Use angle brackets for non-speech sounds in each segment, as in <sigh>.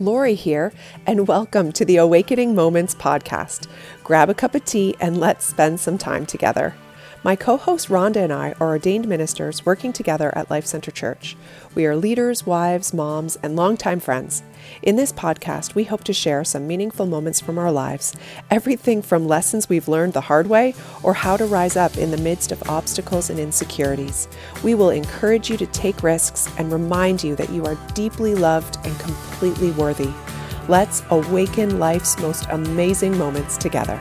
Lori here, and welcome to the Awakening Moments podcast. Grab a cup of tea and let's spend some time together. My co host Rhonda and I are ordained ministers working together at Life Center Church. We are leaders, wives, moms, and longtime friends. In this podcast, we hope to share some meaningful moments from our lives, everything from lessons we've learned the hard way or how to rise up in the midst of obstacles and insecurities. We will encourage you to take risks and remind you that you are deeply loved and completely worthy. Let's awaken life's most amazing moments together.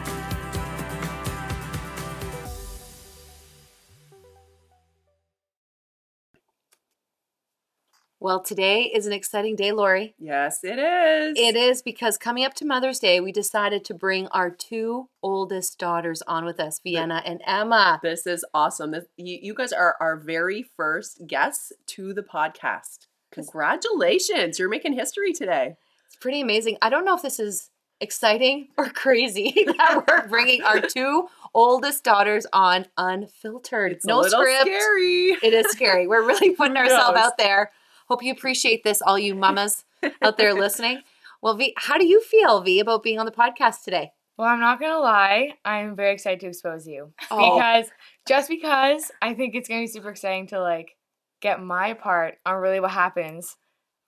Well, today is an exciting day, Lori. Yes, it is. It is because coming up to Mother's Day, we decided to bring our two oldest daughters on with us, Vienna and Emma. This is awesome. This, you, you guys are our very first guests to the podcast. Congratulations. You're making history today. It's pretty amazing. I don't know if this is exciting <laughs> or crazy <laughs> that we're bringing our <laughs> two oldest daughters on unfiltered. It's no script. scary. It is scary. We're really putting ourselves out there. Hope you appreciate this, all you mamas <laughs> out there listening. Well, V, how do you feel, V, about being on the podcast today? Well, I'm not gonna lie. I'm very excited to expose you Oh. because just because I think it's gonna be super exciting to like get my part on really what happens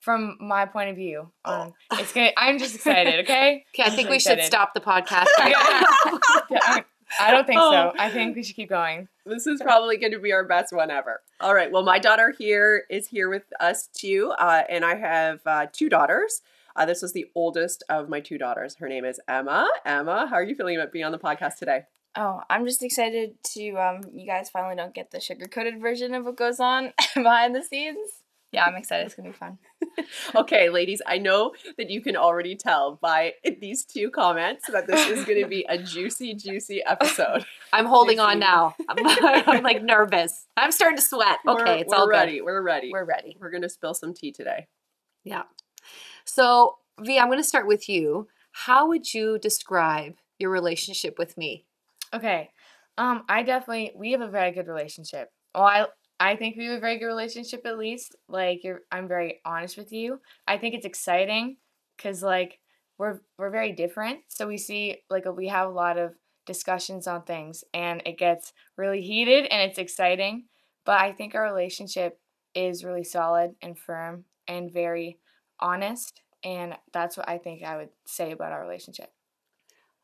from my point of view. On oh. it's gonna. I'm just excited. Okay. <laughs> Okay, I think we should stop the podcast <laughs> right I, I don't think Oh. so. I think we should keep going. This is probably going to be our best one ever. All right. Well, my daughter here is here with us too, uh, and I have uh, two daughters. Uh, this is the oldest of my two daughters. Her name is Emma. Emma, how are you feeling about being on the podcast today? Oh, I'm just excited to um you guys finally don't get the sugar coated version of what goes on <laughs> behind the scenes. Yeah, I'm excited. It's gonna be fun. <laughs> Okay, ladies, I know that you can already tell by <laughs> these two comments that this is going to be a juicy, juicy episode. <laughs> I'm holding Juicy. on now. I'm, I'm like nervous. I'm starting to sweat. Okay, we're, it's we're all ready. We're ready. We're ready. We're going to spill some tea today. Yeah. So, V, I'm going to start with you. How would you describe your relationship with me? Okay. Um, I definitely we have a very good relationship. Well, I I think we have a very good relationship at least. Like you're I'm very honest with you. I think it's exciting cuz like we're we're very different. So we see like we have a lot of discussions on things and it gets really heated and it's exciting. But I think our relationship is really solid and firm and very honest and that's what I think I would say about our relationship.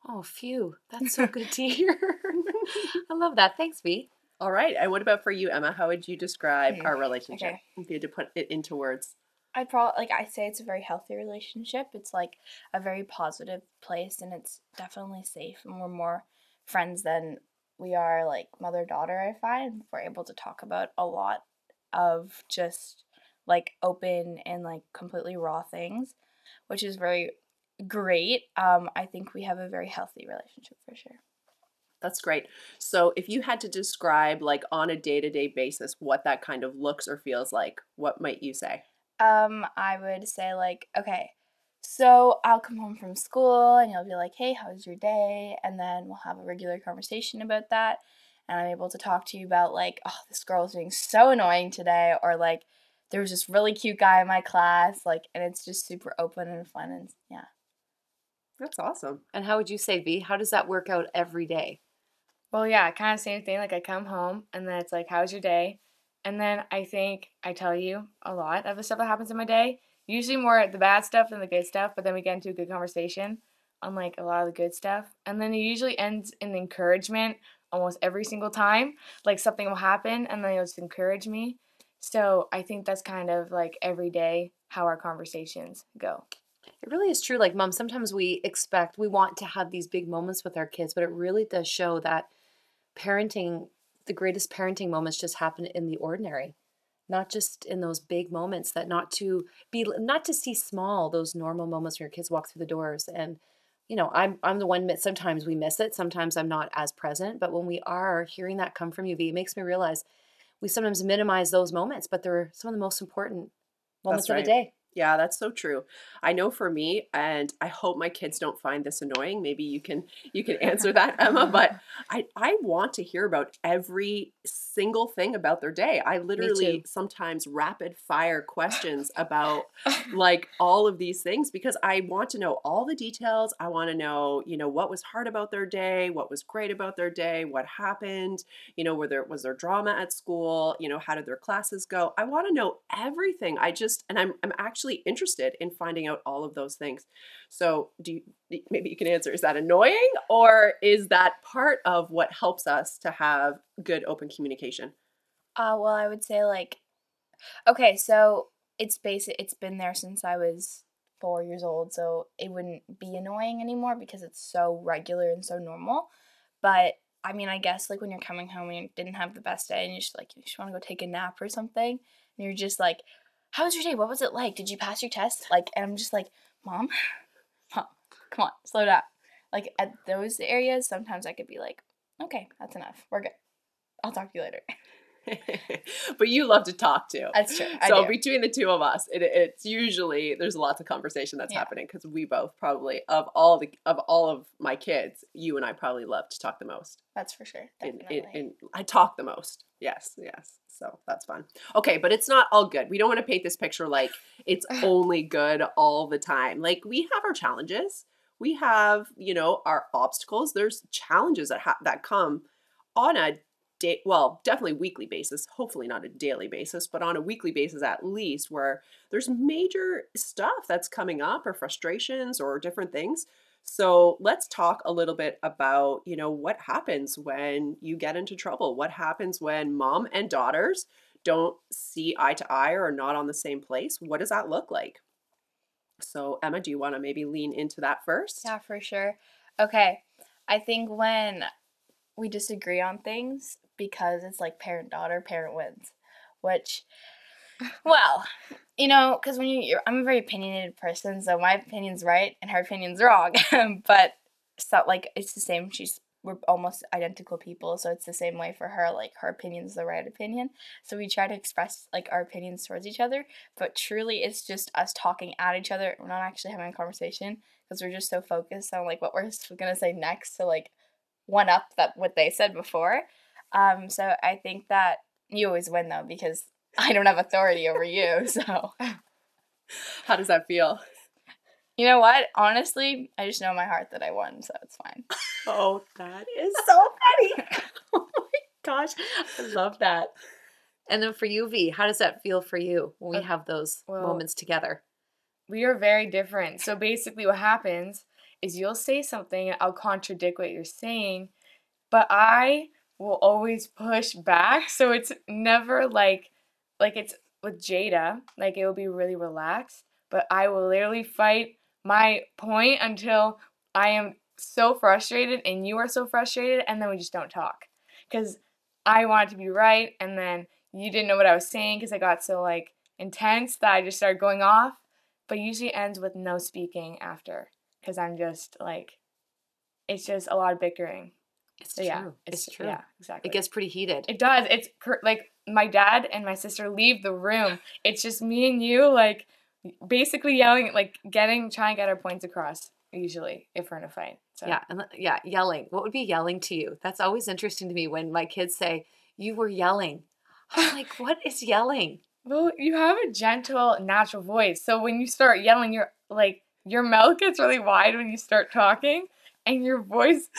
Oh, phew. That's so good to <laughs> hear. <laughs> I love that. Thanks, V. All right. And what about for you, Emma? How would you describe Hmm, our relationship? okay. If you had to put it into words. I'd probably like I say it's a very healthy relationship. It's like a very positive place and it's definitely safe and we're more friends than we are like mother daughter, I find. We're able to talk about a lot of just like open and like completely raw things, which is very great. Um I think we have a very healthy relationship for sure. That's great. So, if you had to describe, like, on a day to day basis, what that kind of looks or feels like, what might you say? Um, I would say like, okay, so I'll come home from school and you'll be like, hey, how was your day? And then we'll have a regular conversation about that. And I'm able to talk to you about like, oh, this girl was being so annoying today, or like there was this really cute guy in my class, like, and it's just super open and fun and yeah. That's awesome. And how would you say, V? How does that work out every day? Well, yeah, kind of same thing. Like I come home and then it's like, "How's your day?" And then I think I tell you a lot of the stuff that happens in my day. Usually more the bad stuff than the good stuff, but then we get into a good conversation on like a lot of the good stuff. And then it usually ends in encouragement almost every single time. Like something will happen and then you'll just encourage me. So I think that's kind of like every day how our conversations go. It really is true. Like, mom, sometimes we expect, we want to have these big moments with our kids, but it really does show that parenting, the greatest parenting moments just happen in the ordinary, not just in those big moments that not to be, not to see small, those normal moments when your kids walk through the doors. And, you know, I'm, I'm the one, that sometimes we miss it. Sometimes I'm not as present, but when we are hearing that come from you, V, it makes me realize we sometimes minimize those moments, but they're some of the most important moments That's of the day. Yeah, that's so true. I know for me, and I hope my kids don't find this annoying. Maybe you can you can answer <laughs> that, Emma. But <laughs> I I want to hear about every single thing about their day. I literally sometimes rapid fire questions about <laughs> like all of these things because I want to know all the details. I want to know, you know, what was hard about their day, what was great about their day, what happened, you know, were there was there drama at school, you know, how did their classes go? I want to know everything. I just and I'm I'm actually interested in finding out all of those things. So, do you, maybe you can answer is that annoying or is that part of what helps us to have good open communication? Uh, well, I would say like, okay, so it's basic. It's been there since I was four years old, so it wouldn't be annoying anymore because it's so regular and so normal. But I mean, I guess like when you're coming home and you didn't have the best day and you just like you just want to go take a nap or something, and you're just like, "How was your day? What was it like? Did you pass your test?" Like, and I'm just like, "Mom, <laughs> mom, come on, slow down." Like at those areas, sometimes I could be like, "Okay, that's enough. We're good. I'll talk to you later." <laughs> <laughs> but you love to talk too. That's true. I so do. between the two of us, it, it's usually there's lots of conversation that's Yeah. happening because we both probably of all the of all of my kids, you and I probably love to talk the most. That's for sure. In, Definitely. in, in, I talk the most. Yes, yes. So that's fun. Okay, but it's not all good. We don't want to paint this picture like it's <laughs> only good all the time. Like we have our challenges. We have, you know, our obstacles. There's challenges that ha- that come on a day, well, definitely weekly basis. Hopefully not a daily basis, but on a weekly basis at least, where there's major stuff that's coming up, or frustrations, or different things. So let's talk a little bit about, you know, what happens when you get into trouble. What happens when mom and daughters don't see eye to eye or are not on the same place? What does that look like? So Emma, do you want to maybe lean into that first? Yeah, for sure. Okay. I think when we disagree on things because it's like parent daughter, parent wins, which, well, you know, because when you, you're, I'm a very opinionated person, so my opinion's right and her opinion's wrong. <laughs> but so like it's the same. She's we're almost identical people, so it's the same way for her. Like her opinion's the right opinion, so we try to express like our opinions towards each other. But truly, it's just us talking at each other. We're not actually having a conversation because we're just so focused on like what we're gonna say next to like one up that what they said before. Um, so I think that you always win though because I don't have authority over you. <laughs> So How does that feel? you know what? Honestly, I just know in my heart that I won, so it's fine. <laughs> Oh, that is so funny. <laughs> oh my gosh. I love that. And then for you, V, how does that feel for you when we Uh, have those well- moments together? we are very different. So basically, what happens is you'll say something and I'll contradict what you're saying, but I will always push back. So it's never like, like it's with Jada, like it will be really relaxed, but I will literally fight my point until I am so frustrated and you are so frustrated, and then we just don't talk. Because I want it to be right, and then you didn't know what I was saying because I got so like intense that I just started going off but usually ends with no speaking after because I'm just like, it's just a lot of bickering. It's true. yeah, it's, true. Yeah, exactly. It gets pretty heated. It does. It's per- like my dad and my sister leave the room. It's just me and you, like basically yelling, like getting, trying to get our points across. Usually, if we're in a fight. So Yeah, and yeah, yelling. What would be yelling to you? That's always interesting to me when my kids say, "You were yelling." I'm <sighs> like, "What is yelling?" Well, you have a gentle, natural voice. So when you start yelling, you're like your mouth gets really wide when you start talking, and your voice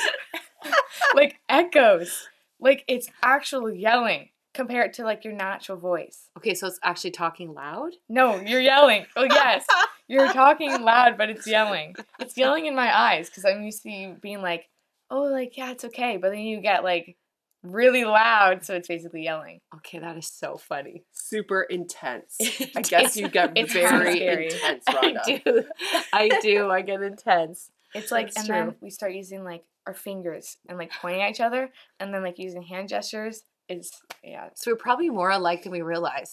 <laughs> like echoes. Like it's actual yelling compared to like your natural voice. Okay, so it's actually talking loud. No, you're yelling. Oh yes, <laughs> you're talking loud, but it's yelling. It's yelling in my eyes because I'm used to you being like, oh, like yeah, it's okay, but then you get like really loud, so it's basically yelling. Okay, that is so funny. Super intense. <laughs> I guess you get it's very scary. intense, I do. I do. I get intense. It's like, That's and true. then we start using like our fingers and like pointing at each other, and then like using hand gestures. Is yeah, So we're probably more alike than we realize.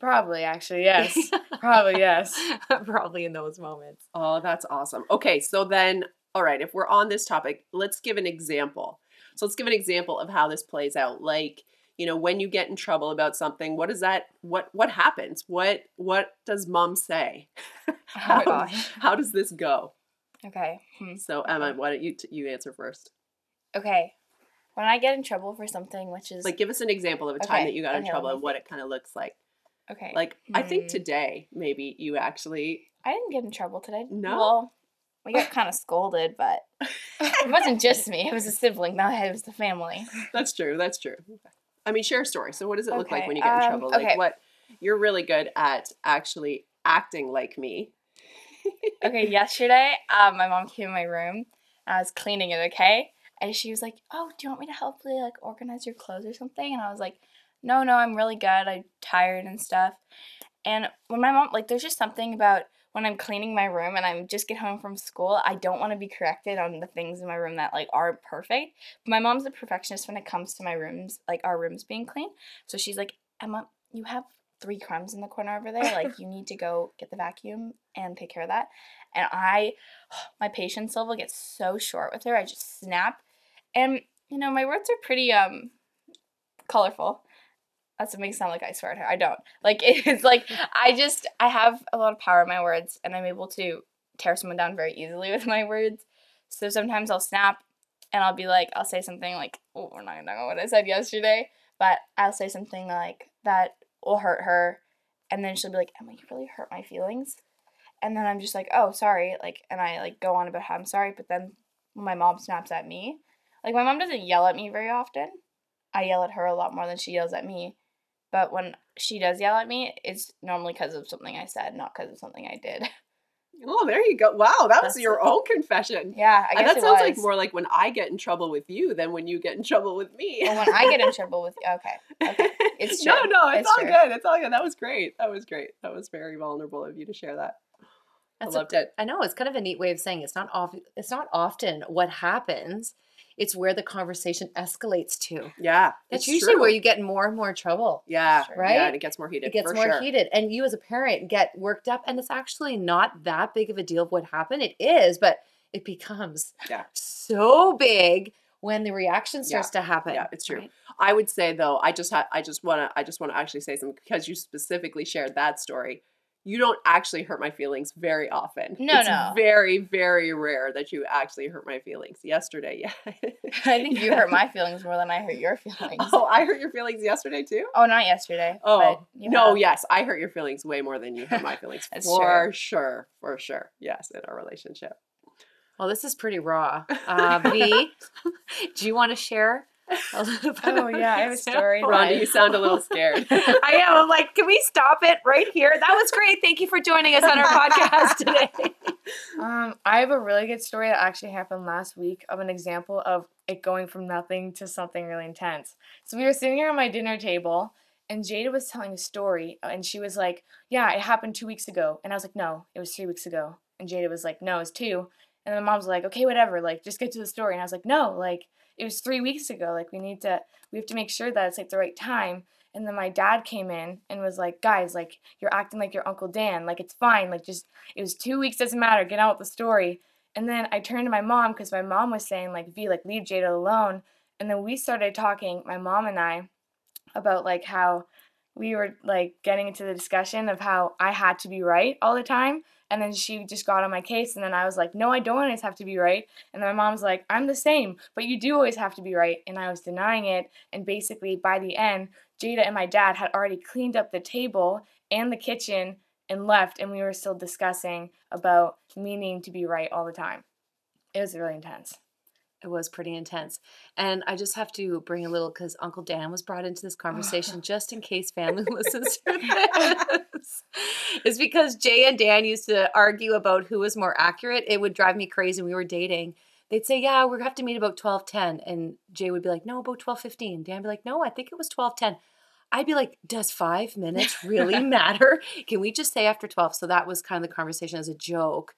probably actually yes, <laughs> probably yes. <laughs> probably in those moments. Oh, that's awesome. Okay, so then, all right, if we're on this topic, let's give an example. So let's give an example of how this plays out. Like, you know, when you get in trouble about something, what is that? What what happens? What what does mom say? <laughs> Oh how, my gosh. how does this go? Okay. Hmm. So Emma, why don't you t- you answer first? Okay. When I get in trouble for something, which is Like, give us an example of a time Okay, that you got in okay, trouble and what it kind of looks like. okay. Like, I think Hmm. today maybe you actually I didn't get in trouble today. No? Well, we got kind of <laughs> scolded, but <laughs> it wasn't just me. It was a sibling. No, it was the family. That's true. That's true. I mean, share a story. So, what does it look like when you get in um, trouble? Like, okay. what you're really good at actually acting like me. Okay, yesterday, um, my mom came in my room. And I was cleaning it. Okay, and she was like, "Oh, do you want me to help you like organize your clothes or something?" And I was like, "No, no, I'm really good. I'm tired and stuff." And when my mom like, there's just something about when I'm cleaning my room and I'm just get home from school, I don't want to be corrected on the things in my room that like aren't perfect. But my mom's a perfectionist when it comes to my rooms, like our rooms being clean. So she's like, Emma, you have three crumbs in the corner over there. Like <laughs> you need to go get the vacuum and take care of that. And I, <sighs> my patience level gets so short with her. I just snap, and you know my words are pretty um colorful. That's what makes it sound like I swear at her. I don't. Like <laughs> it's like I just I have a lot of power in my words and I'm able to tear someone down very easily <laughs> with my words. So sometimes I'll snap and I'll be like I'll say something like, Oh, we're not gonna about what I said yesterday, but I'll say something like that will hurt her and then she'll be like, Emma, you really hurt my feelings. And then I'm just like, Oh, sorry, like and I like go on about how I'm sorry, but then when my mom snaps at me, like my mom doesn't yell at me very often. I yell at her a lot more than she yells at me. But when she does yell at me, it's normally because of something I said, not because of something I did. <laughs> Oh, there you go. Wow, that was That's your it. own confession. yeah, I guess and that it sounds like more like when I get in trouble with you than when you get in trouble with me. Well, when I get in <laughs> trouble with okay, okay, it's no, true. no, it's, It's all true. good. It's all good. That was great. That was great. That was very vulnerable of you to share that. That's I a- loved it. I know it's kind of a neat way of saying it's not off. It's not often what happens. It's where the conversation escalates to. Yeah, That's it's usually true. where you get more and more trouble. Yeah, Sure. Yeah, Right? and it gets more heated. It gets more sure. heated, and you as a parent get worked up, and it's actually not that big of a deal of what happened. It is, but it becomes Yeah. so big when the reaction starts to happen. Yeah, it's true. right? I would say though, I just ha- I just want to I just want to actually say something because you specifically shared that story. You don't actually hurt my feelings very often. No, it's no. very very rare that you actually hurt my feelings. Yesterday, yeah. <laughs> I think you hurt my feelings more than I hurt your <laughs> feelings. Oh, I hurt your feelings yesterday too. Oh, not yesterday. Oh but no, have. yes, I hurt your feelings way more than you hurt my feelings. <laughs> That's for true. sure, for sure. Yes, in our relationship. Well, this is pretty raw. Uh, v, do you want to share <laughs> a little bit? Oh, yeah, I have a story. Rhonda, you sound a little scared. <laughs> I am. I'm like, can we stop it right here? That was great. Thank you for joining us on our podcast <laughs> today. Um, I have a really good story that actually happened last week of an example of it going from nothing to something really intense. So we were sitting here on my dinner table, and Jada was telling a story, and she was like, "Yeah, it happened two weeks ago," and I was like, "No, it was three weeks ago." And Jada was like, "No, it's two. And then my mom's like, "Okay, whatever. Like, just get to the story." And I was like, "No, like it was three weeks ago. Like we need to, we have to make sure that it's like the right time." And then my dad came in and was like, "Guys, like you're acting like your Uncle Dan. Like it's fine. Like just it was two weeks, doesn't matter. Get out the story." And then I turned to my mom because my mom was saying like, "V, like leave Jada alone." And then we started talking, my mom and I, about like how we were like getting into the discussion of how I had to be right all the time. And then she just got on my case, and then I was like, "No, I don't always have to be right." And then my mom's like, "I'm the same, but you do always have to be right." And I was denying it. And basically, by the end, Jada and my dad had already cleaned up the table and the kitchen and left, and we were still discussing about meaning to be right all the time. It was really intense. It was pretty intense. And I just have to bring a little because Uncle Dan was brought into this <laughs> conversation just in case family <laughs> listens to this. <laughs> <laughs> It's because Jay and Dan used to argue about who was more accurate. It would drive me crazy we were dating. They'd say, Yeah, we're gonna have to meet about twelve 1210. And Jay would be like, No, about twelve 1215. Dan would be like, No, I think it was twelve 1210. I'd be like, Does five minutes <laughs> really matter? Can we just say after 12? So that was kind of the conversation as a joke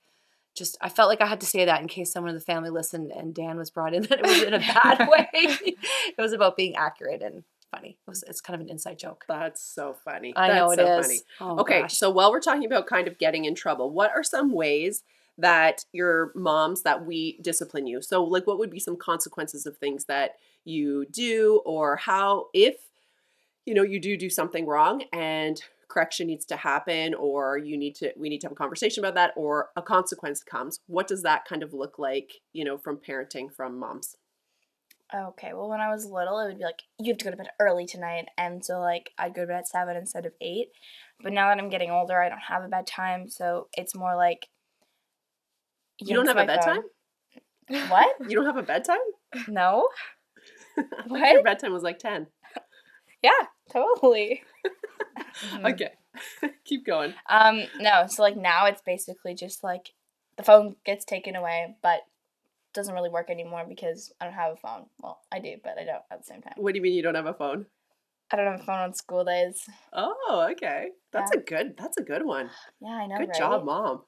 just I felt like I had to say that in case someone in the family listened and Dan was brought in that it was in a bad <laughs> way. it was about being accurate and funny. It was it's kind of an inside joke. That's so funny. I That's know it so is. Oh, okay, gosh. so while we're talking about kind of getting in trouble, what are some ways that your moms that we discipline you? So like what would be some consequences of things that you do or how if you know, you do do something wrong and correction needs to happen or you need to we need to have a conversation about that or a consequence comes what does that kind of look like you know from parenting from moms Okay, well, when I was little, it would be like, you have to go to bed early tonight. And so, like, I'd go to bed at 7 instead of 8. But now that I'm getting older, I don't have a bedtime. So it's more like. you don't have a my phone. bedtime What? <laughs> you don't have a bedtime No? <laughs> What? your bedtime was like 10 <laughs> Yeah, totally. Mhm. okay keep going Um, no, so like now it's basically just like the phone gets taken away, but doesn't really work anymore because I don't have a phone. Well, I do, but I don't at the same time. what do you mean you don't have a phone I don't have a phone on school days. oh okay that's Yeah. a good that's a good one Yeah, I know. good right? job mom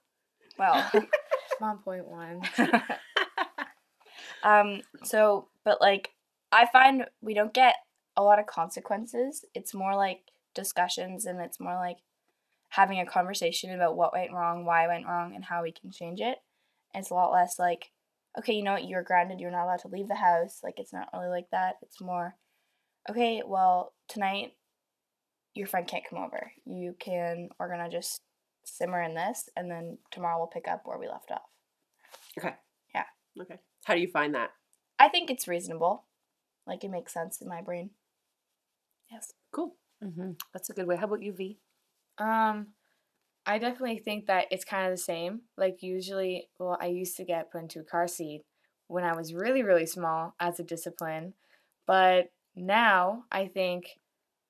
Well, <laughs> Mom point one. <laughs> um, so but like I find we don't get a lot of consequences. It's more like discussions and it's more like having a conversation about what went wrong, why it went wrong, and how we can change it. It's a lot less like, okay, you know what, you're grounded, you're not allowed to leave the house. Like it's not really like that. It's more, okay, well, tonight your friend can't come over. You can we're gonna just simmer in this and then tomorrow we'll pick up where we left off. okay Yeah. okay how do you find that I think it's reasonable. Like it makes sense in my brain. Yes. cool Mm-hmm. That's a good way. How about you, V? Um, I definitely think that it's kind of the same. Like usually, well, I used to get put into a car seat when I was really, really small as a discipline, but now I think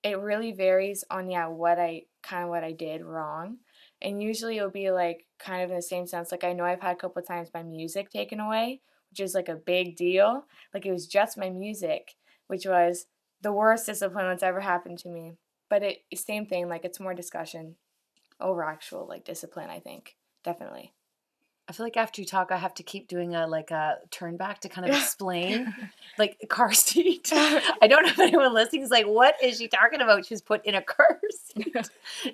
it really varies on yeah what I kind of what I did wrong, and usually it'll be like kind of in the same sense. Like I know I've had a couple times my music taken away, which is like a big deal. Like it was just my music, which was the worst discipline that's ever happened to me. But it same thing, like it's more discussion over actual like discipline, I think. Definitely. I feel like after you talk, I have to keep doing a like a turn back to kind of explain, like <laughs> car seat. <laughs> I don't know if anyone listening is like, "What is she talking about?" She's put in a car <laughs> seat.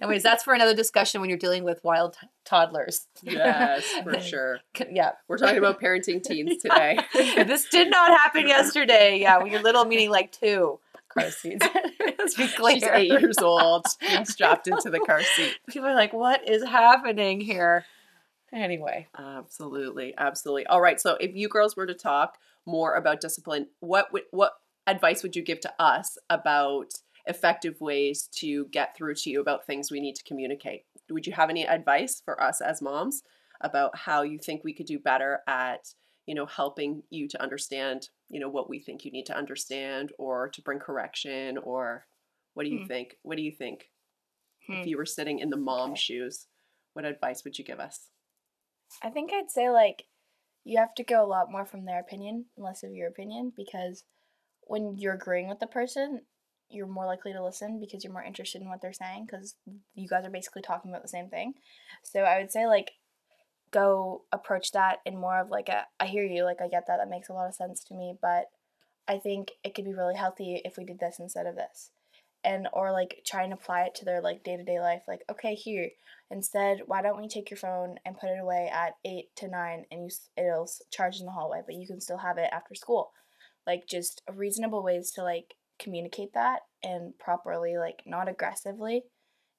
Anyways, that's for another discussion when you're dealing with wild t- toddlers. yes for sure Yeah, we're talking about parenting teens today this did not happen yesterday. Yeah, when you're little, meaning like two car seats. <laughs> Let's be <laughs> clear. She's eight years old, <laughs> being strapped into the car seat. People are like, "What is happening here?" Anyway, Absolutely, absolutely. All right. So, if you girls were to talk more about discipline, what would what advice would you give to us about effective ways to get through to you about things we need to communicate? Would you have any advice for us as moms about how you think we could do better at you know helping you to understand you know what we think you need to understand or to bring correction or what do you Hmm. think what do you think Hmm. if you were sitting in the mom Okay. shoes what advice would you give us I think I'd say like you have to go a lot more from their opinion and less of your opinion because when you're agreeing with the person, you're more likely to listen because you're more interested in what they're saying because you guys are basically talking about the same thing. So I would say like go approach that in more of like a I hear you, like I get that, that makes a lot of sense to me, but I think it could be really healthy if we did this instead of this. And or like try and apply it to their like day-to-day life like okay, here, Instead, why don't we take your phone and put it away at 8 to 9 and you, it'll charge in the hallway, but you can still have it after school. Like just reasonable ways to like communicate that and properly like not aggressively.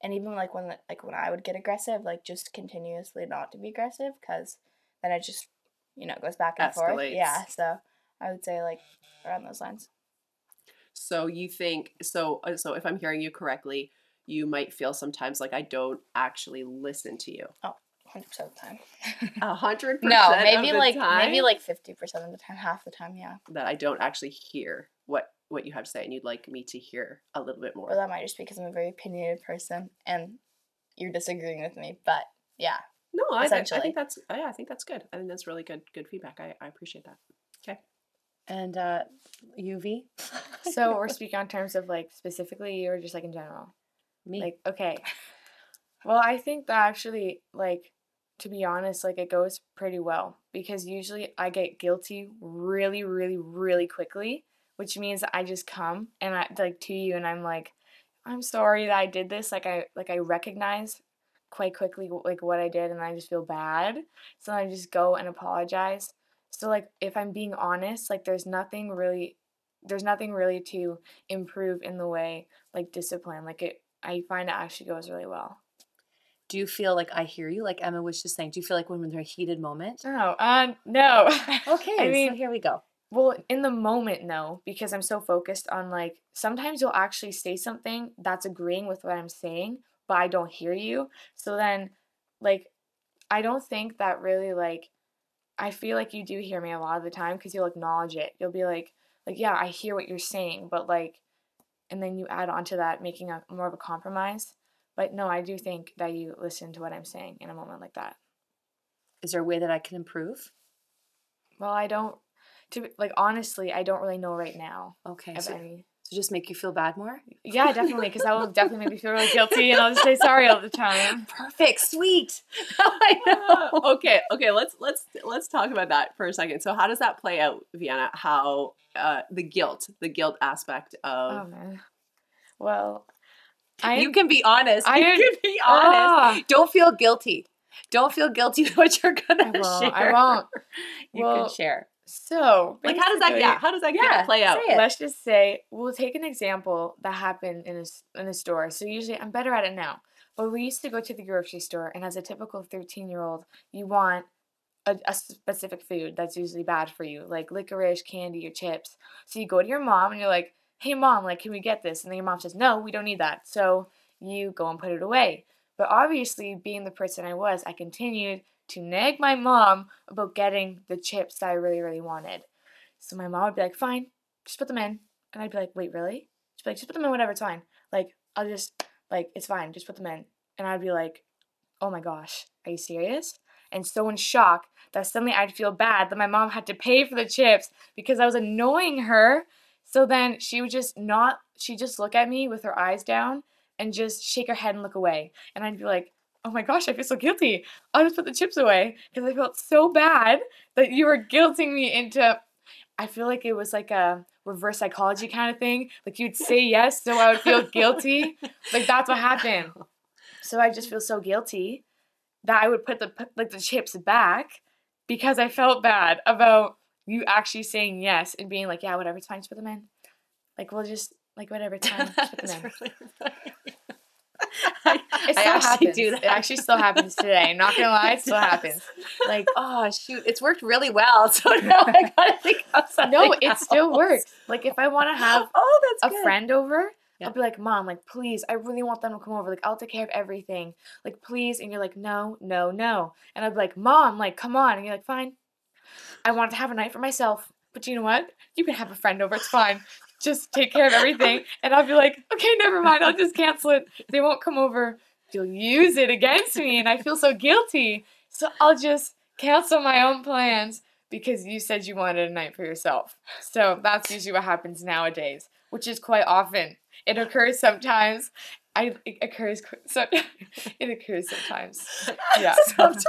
And even like when like when I would get aggressive, like just continuously not to be aggressive cuz then it just you know goes back and forth. Yeah, so I would say like around those lines. So you think so? uh, So if I'm hearing you correctly, you might feel sometimes like I don't actually listen to you. Oh. 100% of the time. A hundred <laughs> percent. no, of maybe the like time maybe like 50% of the time, half the time, yeah. that I don't actually hear what what you have to say, and you'd like me to hear a little bit more. Or that might just be because I'm a very opinionated person and you're disagreeing with me. But yeah, no, I, I think that's yeah, I think that's good. I think that's really good good feedback. I, I appreciate that. Okay. and uh, UV. <laughs> So we're speaking on terms of like specifically or just like in general? me. Like, okay. Well, I think that actually, like, to be honest, like, it goes pretty well because usually I get guilty really, really, really quickly, which means I just come and I, like, to you and I'm like, I'm sorry that I did this. Like, I, like, I recognize quite quickly, like, what I did and I just feel bad. So I just go and apologize. So, like, if I'm being honest, like, there's nothing really there's nothing really to improve in the way like discipline. Like it, I find it actually goes really well. Do you feel like I hear you? Like Emma was just saying, do you feel like when there's a heated moment? No, uh, no. <laughs> Okay, I mean, so here we go. Well, in the moment, no, because I'm so focused on like sometimes you'll actually say something that's agreeing with what I'm saying, but I don't hear you. So then, like, I don't think that really like I feel like you do hear me a lot of the time because you'll acknowledge it. You'll be like, like yeah, I hear what you're saying, but like, and then you add on to that making a more of a compromise. But no, I do think that you listen to what I'm saying in a moment like that. Is there a way that I can improve? Well, I don't. To like honestly, I don't really know right now. Okay, so, any. so just make you feel bad more? Yeah, definitely, because that will <laughs> definitely make me feel really guilty, and I'll just say sorry all the time. Perfect, sweet. <laughs> I <laughs> know. okay, okay, let's let's let's talk about that for a second. So how does that play out, Vienna? How uh the guilt, the guilt aspect of. Oh man. Well, I you can be honest. I you can be honest. Ah. Don't feel guilty. Don't feel guilty what you're gonna I won't. share. I won't. You Well, can share. So, like how does that yeah, how does that Yeah, play out? let's just say we'll take an example that happened in a, in a store. So usually i'm better at it now but we used to go to the grocery store and as a typical 13 year old you want a, a specific food that's usually bad for you like licorice candy or chips. So you go to your mom and you're like hey mom like can we get this? And then your mom says no we don't need that. So you go and put it away. But obviously being the person i was i continued to nag my mom about getting the chips that i really really wanted so my mom would be like, fine, just put them in. And I'd be like, wait, really? She'd be like, just put them in, whatever, it's fine. Like, I'll just, like, it's fine, just put them in. And I'd be like, oh my gosh, are you serious? And so in shock that suddenly I'd feel bad that my mom had to pay for the chips because I was annoying her. So then she would just not, she'd just look at me with her eyes down and just shake her head and look away. And I'd be like, oh my gosh, I feel so guilty. I'll just put the chips away because I felt so bad that you were guilting me into I feel like it was like a reverse psychology kind of thing. Like you'd say yes, so I would feel guilty. Like that's what happened. So I just feel so guilty that I would put the put, like the chips back because I felt bad about you actually saying yes and being like, yeah, whatever, it's fine, just put them in. Like we'll just like whatever, it's fine, just put <laughs> them in. really. <laughs> <laughs> I, It I actually happens. do that. It actually still happens today. I'm not gonna lie, it still <laughs> does. happens. Like oh shoot, it's worked really well. <laughs> So now I gotta think of something. no, it still works. Like if I want to have <gasps> Oh, that's a good. friend over, Yeah. I'll be like, Mom, like, please, I really want them to come over. Like, I'll take care of everything. Like, please. And you're like, no, no, no. And I'd be like, Mom, like, come on. And you're like, fine. I want to have a night for myself. But you know what? You can have a friend over. It's fine. Just take care of everything. <laughs> And I'll be like, okay, never mind. I'll just cancel it. They won't come over. You'll use it against me. And I feel so guilty. So I'll just cancel my own plans because you said you wanted a night for yourself. So that's usually what happens nowadays, which is quite often. It occurs sometimes. I it occurs so <laughs> it occurs sometimes. <laughs> Yeah. Sometimes.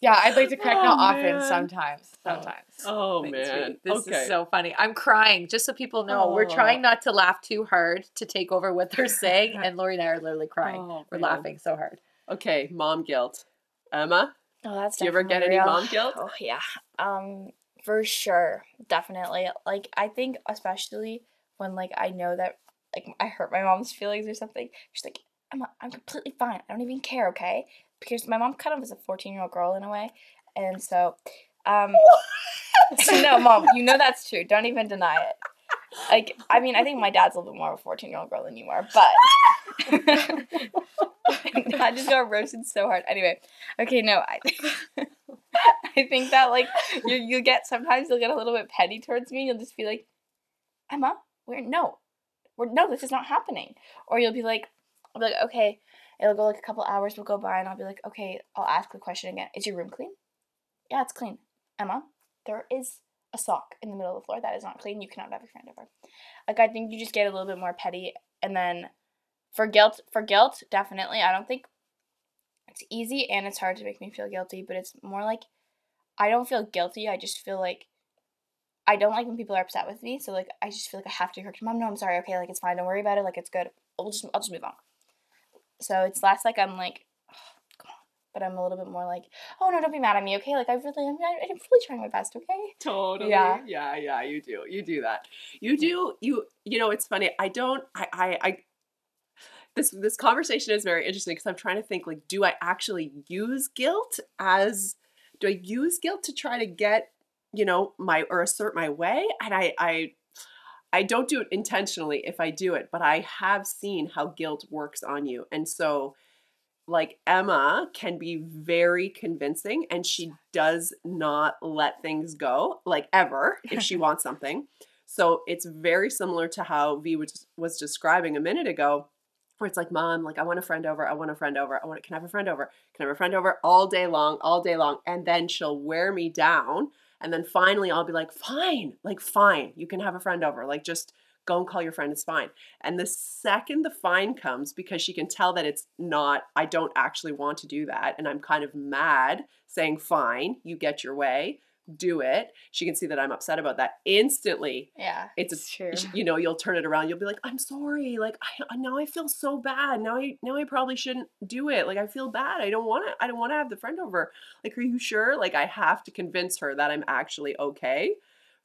Yeah, I'd like to correct Oh, not often, sometimes. Sometimes. Oh Thanks, man. This okay. is so funny. I'm crying just so people know. We're Oh. trying not to laugh too hard to take over what they're <laughs> saying, and Lori and I are literally crying. Oh, We're man. laughing so hard. Okay, mom guilt. Emma, Oh, that's do you ever get definitely any mom guilt? Oh yeah. Um for sure. Definitely. Like I think especially when like I know that like I hurt my mom's feelings or something. She's like, I'm I'm completely fine. I don't even care, okay? Because my mom kind of is a 14-year-old girl in a way. And so um <laughs> <laughs> no, mom, you know that's true. Don't even deny it. Like, I mean, I think my dad's a little bit more of a 14 year old girl than you are, but <laughs> I just got roasted so hard. Anyway, okay, no, I, I think that like you you get sometimes you'll get a little bit petty towards me. You'll just be like, Emma, we're no, no, this is not happening. Or you'll be like, I'll be like, okay, it'll go like a couple hours will go by, and I'll be like, okay, I'll ask the question again. Is your room clean? Yeah, it's clean. Emma, there is a sock in the middle of the floor that is not clean. You cannot have your friend over. Like I think you just get a little bit more petty, and then for guilt, for guilt, definitely. I don't think it's easy and it's hard to make me feel guilty, but it's more like I don't feel guilty. I just feel like I don't like when people are upset with me. So like I just feel like I have to correct mom. No, I'm sorry. Okay, like it's fine. Don't worry about it. Like it's good. I'll just I'll just move on. So it's less like I'm like, oh, <sighs> come on, but I'm a little bit more like, oh no, don't be mad at me, okay? Like I really, I'm, I'm really trying my best, okay? Totally. Yeah. Yeah, yeah, you do. You do that. You do you you know, it's funny. I don't I I, I this this conversation is very interesting because I'm trying to think like do I actually use guilt as do I use guilt to try to get, you know, my or assert my way? And I I I don't do it intentionally if I do it, but I have seen how guilt works on you. And so like Emma can be very convincing and she does not let things go like ever if she <laughs> wants something. So it's very similar to how V was, was describing a minute ago where it's like mom like I want a friend over, I want a friend over, I want can I have a friend over? Can I have a friend over all day long, all day long and then she'll wear me down and then finally I'll be like fine, like fine, you can have a friend over. Like just go and call your friend it's fine and the second the fine comes because she can tell that it's not i don't actually want to do that and i'm kind of mad saying fine you get your way do it she can see that i'm upset about that instantly Yeah. it's a, true. you know you'll turn it around you'll be like i'm sorry like I, now i feel so bad now i now i probably shouldn't do it like i feel bad i don't want to i don't want to have the friend over like are you sure like i have to convince her that i'm actually okay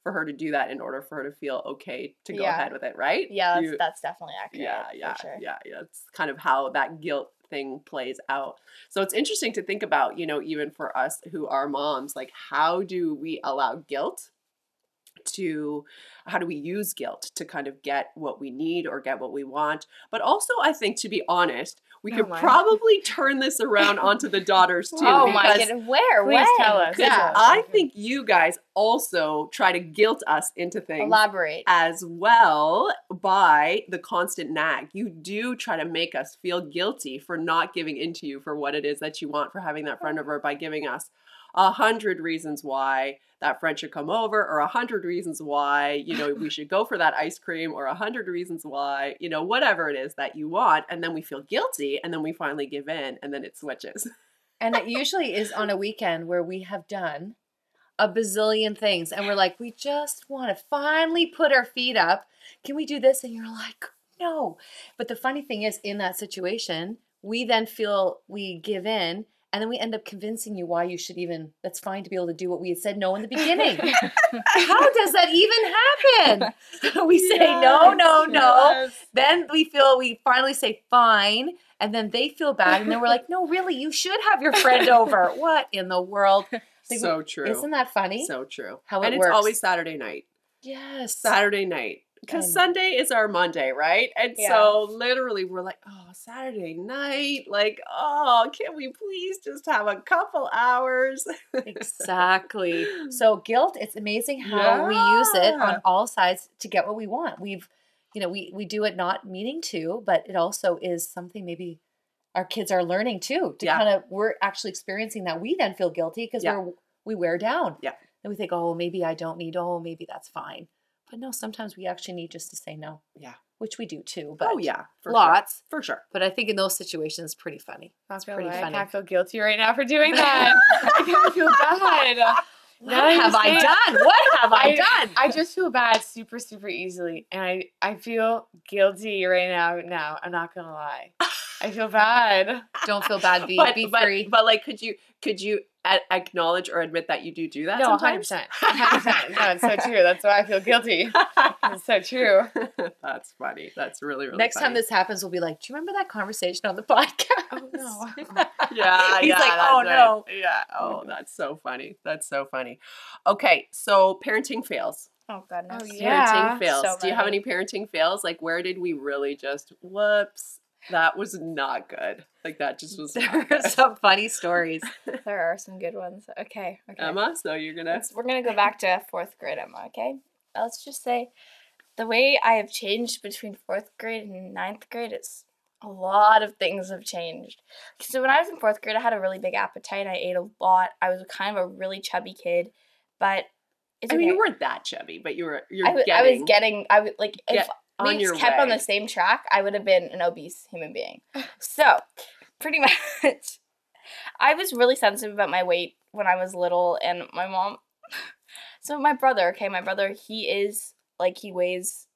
for her to do that in order for her to feel okay to go Yeah. ahead with it right Yeah, that's, You- that's definitely accurate. yeah yeah sure. yeah yeah it's kind of how that guilt thing plays out. So it's interesting to think about you know even for us who are moms like how do we allow guilt to how do we use guilt to kind of get what we need or get what we want? But also i think to be honest we Oh could my. probably turn this around <laughs> onto the daughters too Oh my because goodness, where? Please when? tell us. Yeah. I think you guys also try to guilt us into things Elaborate. as well by the constant nag. You do try to make us feel guilty for not giving into you for what it is that you want for having that friend oh. over by giving us a hundred reasons why that friend should come over or a hundred reasons why you know we should go for that ice cream or a hundred reasons why you know whatever it is that you want and then we feel guilty and then we finally give in and then it switches <laughs> And it usually is on a weekend where we have done a bazillion things and we're like, we just want to finally put our feet up. Can we do this? And you're like, no. But the funny thing is, in that situation, we then feel we give in and then we end up convincing you why you should even, that's fine to be able to do what we had said no in the beginning. How <laughs> does that even happen? <laughs> we say no, no, no. Then we feel we finally say fine, and then they feel bad, and then we're like, no, really, you should have your friend over. <laughs> What in the world? Like, so true Isn't that funny? so true How it and it it's works. always saturday night yes. Saturday night. Because Sunday is our Monday, right? And Yeah. so literally we're like, oh, Saturday night. Like, oh, can we please just have a couple hours? Exactly. <laughs> So guilt, it's amazing how we use it on all sides to get what we want. We've, you know, we we do it not meaning to, but it also is something maybe our kids are learning too. To Yeah. kind of we're actually experiencing that. We then feel guilty because Yeah. we're we wear down. Yeah. And we think, oh, maybe I don't need. Oh, maybe that's fine. But no, sometimes we actually need just to say no. Yeah. Which we do too. Oh, but oh, yeah. For lots. Sure. For sure. But I think in those situations, pretty funny. That's pretty pretty funny. I feel guilty right now for doing <laughs> that. I can't feel bad. <laughs> What Now have I done? What have I, done? I just feel bad super, super easily. And I, I feel guilty right now. Now, I'm not going to lie. I feel bad. <laughs> Don't feel bad. Be, but, be but, free. but like, could you could you acknowledge or admit that you do do that No, sometimes? 100%. 100%. No, it's so <laughs> true. That's why I feel guilty. It's so true. <laughs> That's funny. That's really really. Next time this happens, we'll be like, "Do you remember that conversation on the podcast?" Oh, no. <laughs> yeah, He's yeah, like, "Oh, right. no." Yeah. Oh, that's so funny. That's so funny. Okay, so parenting fails. Oh goodness. Oh, Parenting fails. so Do you have any parenting fails? Like, where did we really just whoops? That was not good. Like that just was. there are some funny stories. <laughs> There are some good ones. Okay. Okay. Emma, so you're gonna. Let's- we're gonna go back to fourth grade, Emma. Okay. Let's just say, the way I have changed between fourth grade and ninth grade is a lot of things have changed. So when I was in fourth grade, I had a really big appetite. I ate a lot. I was kind of a really chubby kid, but it's I mean, you weren't that chubby, but you were. You're I, w- I getting was getting. I was like if get on we your kept on the same track, I would have been an obese human being. <sighs> So, pretty much, I was really sensitive about my weight when I was little, and my mom. <sighs> So my brother, okay, my brother, he is like he weighs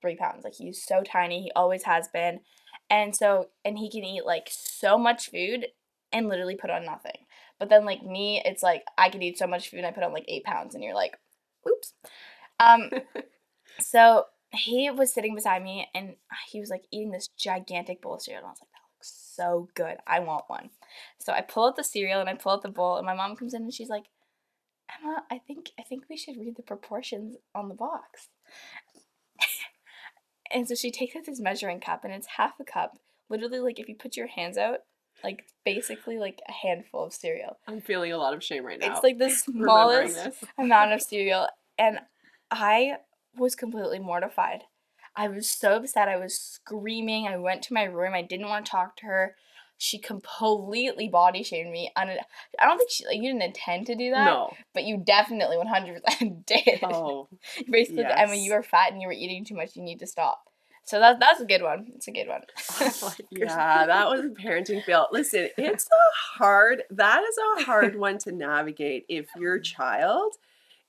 three pounds. Like he's so tiny. He always has been, and so and he can eat like so much food, and literally put on nothing. But then like me, it's like I could eat so much food and I put on like eight pounds and you're like, oops. Um <laughs> so he was sitting beside me and he was like eating this gigantic bowl of cereal and I was like, that looks so good. I want one. So I pull out the cereal and I pull out the bowl and my mom comes in and she's like, Emma, I think I think we should read the proportions on the box. <laughs> and so she takes out this measuring cup and it's half a cup. Literally like if you put your hands out, like basically like a handful of cereal. I'm feeling a lot of shame right now. It's like the <laughs> smallest amount of cereal and I was completely mortified. I was so upset. I was screaming. I went to my room. I didn't want to talk to her. She completely body shamed me. And I don't think she like you didn't intend to do that, No. but you definitely 100% <laughs> did. Oh, <laughs> Basically, yes. Emma, you are fat and you were eating too much. You need to stop. So that that's a good one. It's a good one. <laughs> yeah, that was a parenting fail. Listen, it's a hard, that is a hard one to navigate if your child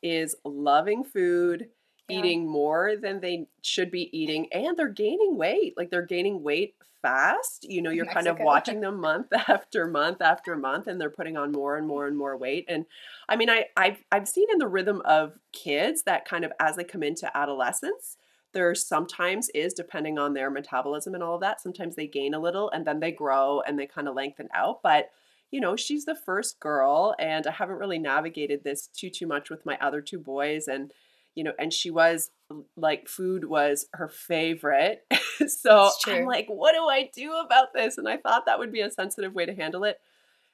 is loving food, Yeah. eating more than they should be eating, and they're gaining weight. Like they're gaining weight fast. You know, you're kind of watching them month <laughs> after month after month, and they're putting on more and more and more weight. And I mean, I, I've, I've seen in the rhythm of kids that kind of as they come into adolescence, there sometimes is depending on their metabolism and all of that sometimes they gain a little and then they grow and they kind of lengthen out but you know she's the first girl and i haven't really navigated this too too much with my other two boys and you know and she was like food was her favorite <laughs> so i'm like what do i do about this and i thought that would be a sensitive way to handle it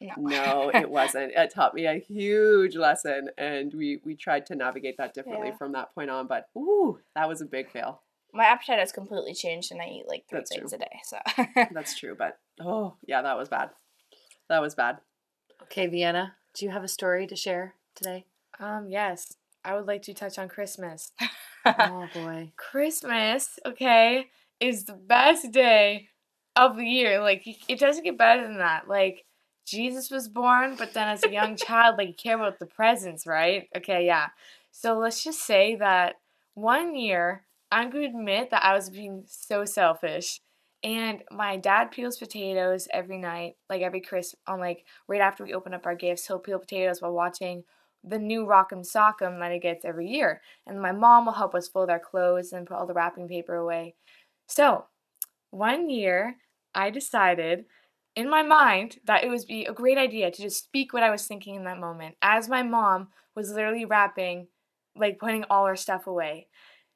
No. no it <laughs> wasn't it taught me a huge lesson and we we tried to navigate that differently Yeah. from that point on but ooh that was a big fail My appetite has completely changed and I eat like three That's things true. a day. So That's true, but oh yeah, that was bad. That was bad. Okay, Vienna, do you have a story to share today? Um, yes, I would like to touch on Christmas. <laughs> Oh boy. Christmas, okay, is the best day of the year. Like, it doesn't get better than that. Like, Jesus was born, but then as a young <laughs> child, like, you care about the presents, right? Okay, yeah. So let's just say that one year, I'm going to admit that I was being so selfish. And my dad peels potatoes every night, like every Christmas, on like right after we open up our gifts, he'll peel potatoes while watching the new Rock'em Sock'em that it gets every year. And my mom will help us fold our clothes and put all the wrapping paper away. So, one year, I decided in my mind that it would be a great idea to just speak what I was thinking in that moment as my mom was literally wrapping, like putting all our stuff away.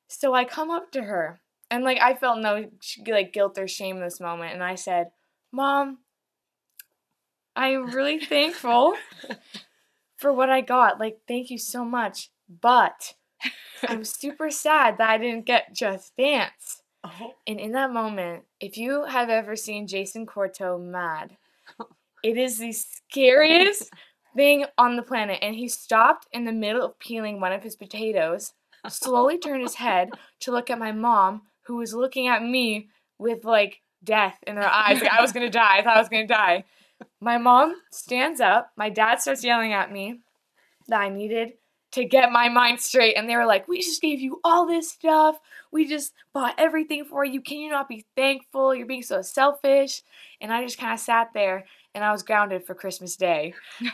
So I come up to her and like I felt no like guilt or shame in this moment and I said, "Mom, I am really thankful for what I got. Like thank you so much. But <laughs> I'm super sad that I didn't get Just Dance." Oh, And in that moment, if you have ever seen Jason Corto mad, it is the scariest thing on the planet. And he stopped in the middle of peeling one of his potatoes, slowly turned his head to look at my mom, who was looking at me with like death in her eyes. Like I was gonna die. I thought I was gonna die. My mom stands up. My dad starts yelling at me that I needed to get my mind straight. And they were like, We just gave you all this stuff. We just bought everything for you. Can you not be thankful? You're being so selfish. And I just kind of sat there and I was grounded for Christmas Day.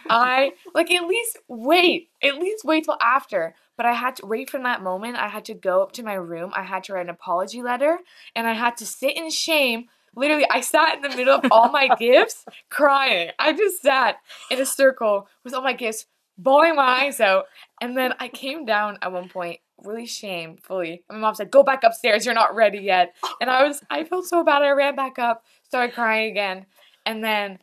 I, <laughs> like, at least wait, at least wait till after. But I had to, right from that moment, I had to go up to my room. I had to write an apology letter and I had to sit in shame. Literally, I sat in the middle of all my gifts crying. I just sat in a circle with all my gifts, bawling my eyes out. And then I came down at one point, really shamefully. And my mom said, Go back upstairs, you're not ready yet. And I was, I felt so bad. I ran back up, started crying again. And then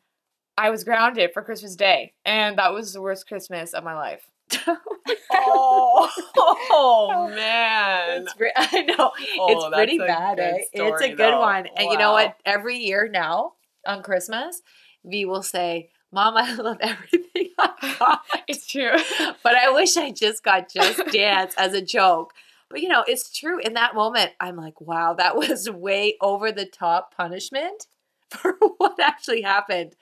I was grounded for Christmas Day. And that was the worst Christmas of my life. <laughs> oh, <laughs> oh <laughs> man. It's pre- <laughs> I know Oh, it's pretty bad. Eh? It's a good though. one, and you know what? Every year now on Christmas, V will say, "Mom, I love everything I got, It's true. but I wish I just got Just Dance as a joke." But you know, it's true. In that moment, I'm like, "Wow, that was way over the top punishment for what actually happened."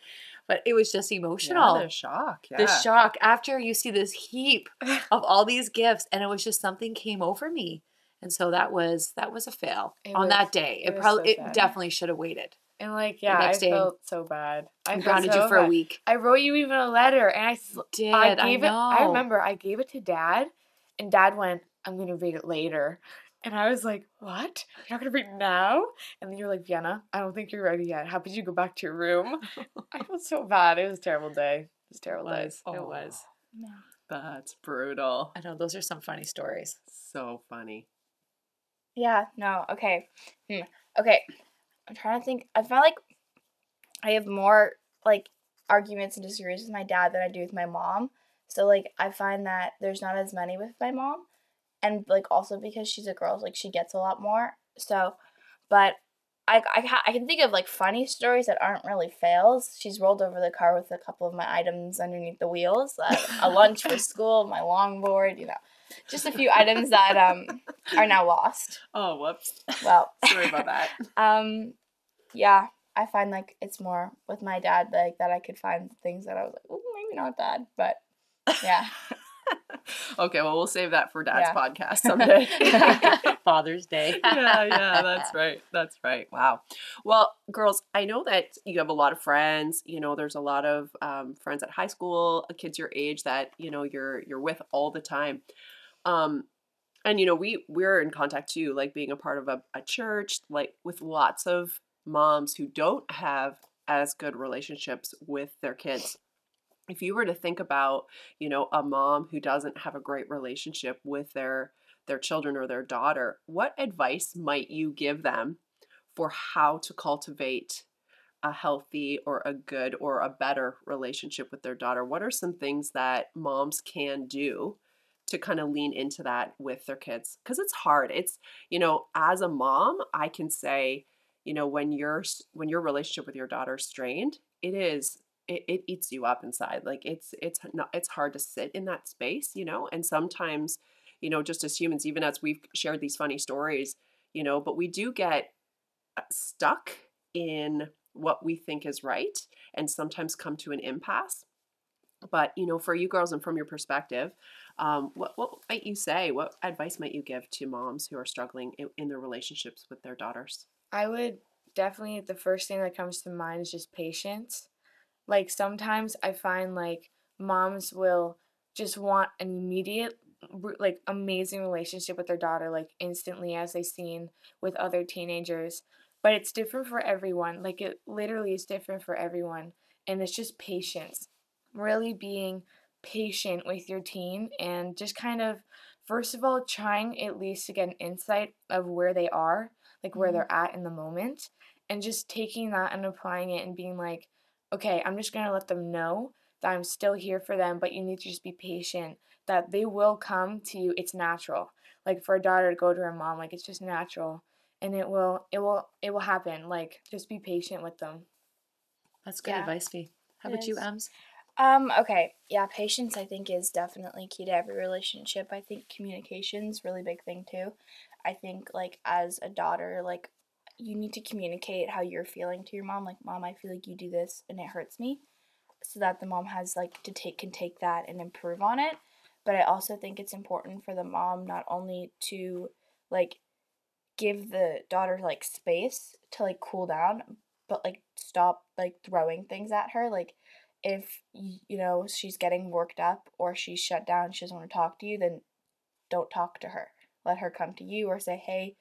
But it was just emotional. Yeah, the shock. Yeah. the shock after you see this heap <laughs> of all these gifts and it was just something came over me and so that was that was a fail It on was- that day it it, probably so it definitely should have waited And like, yeah, I day, felt so bad. I I grounded so you for a week. I wrote you even a letter, and I, Did I I, gave know? it. I remember I gave it to Dad, and Dad went, "I'm gonna read it later," and I was like, "What? You're not gonna read now?" And then you're like, "Vienna, I don't think you're ready yet. How about you go back to your room?" I felt so bad. It was a terrible day. It was a terrible day. was. It was. Yeah. That's brutal. I know those are some funny stories. So funny. Yeah, no, okay. Hmm. Okay. I'm trying to think. I feel like I have more like arguments and disagreements with my dad than I do with my mom. So like I find that there's not as many with my mom. And like also because she's a girl, like she gets a lot more. So but I, I, I can think of like funny stories that aren't really fails. She's rolled over the car with a couple of my items underneath the wheels, uh, a lunch for <laughs> school, my longboard, you know, just a few items that um are now lost. Oh, whoops. Well, <laughs> Sorry about that. <laughs> um, yeah, I find like it's more with my dad like that I could find things that I was like, oh, maybe not bad, but yeah, <laughs> okay, well, we'll save that for Dad's Yeah. podcast <laughs> someday. <laughs> Father's Day. yeah, yeah, that's right. That's right. Wow. Well, girls, I know that you have a lot of friends. You know, there's a lot of um, friends at high school, uh, kids your age that you know you're you're with all the time. Um, and you know, we we're in contact too, like being a part of a, a church, like with lots of moms who don't have as good relationships with their kids. If you were to think about, you know, a mom who doesn't have a great relationship with their their children or their daughter, what advice might you give them for how to cultivate a healthy or a good or a better relationship with their daughter? What are some things that moms can do to kind of lean into that with their kids? Because it's hard. It's, you know, as a mom, I can say, you know, when your when your relationship with your daughter is strained, it is it, it eats you up inside. Like it's it's not it's hard to sit in that space, you know, and sometimes you know, just as humans, even as we've shared these funny stories, you know, but we do get uh, stuck in what we think is right and sometimes come to an impasse. But, you know, for you girls and from your perspective, um, what, what might you say? What advice might you give to moms who are struggling in, in their relationships with their daughters? I would definitely the first thing that comes to mind is just patience. Like sometimes I find like moms will just want an immediate like amazing relationship with their daughter like instantly as they've seen with other teenagers. But it's different for everyone. Like it literally is different for everyone. And it's just patience. Really being patient with your teen and just kind of first of all trying at least to get an insight of where they are like where Mhm. they're at in the moment and just taking that and applying it and being like okay i'm just going to let them know that i'm still here for them but you need to just be patient that they will come to you it's natural like for a daughter to go to her mom like it's just natural and it will it will it will happen like just be patient with them That's good Yeah. advice, Fee. How It about you, is. Ems? Um, okay. Yeah, patience I think is definitely key to every relationship. I think communication's really big thing too. I think like as a daughter, like you need to communicate how you're feeling to your mom. Like, mom, I feel like you do this and it hurts me. So that the mom has like to take can take that and improve on it. But I also think it's important for the mom not only to like give the daughter like space to like cool down, but like stop like throwing things at her. Like if you know she's getting worked up or she's shut down, she doesn't want to talk to you, then don't talk to her. Let her come to you or say, "Hey,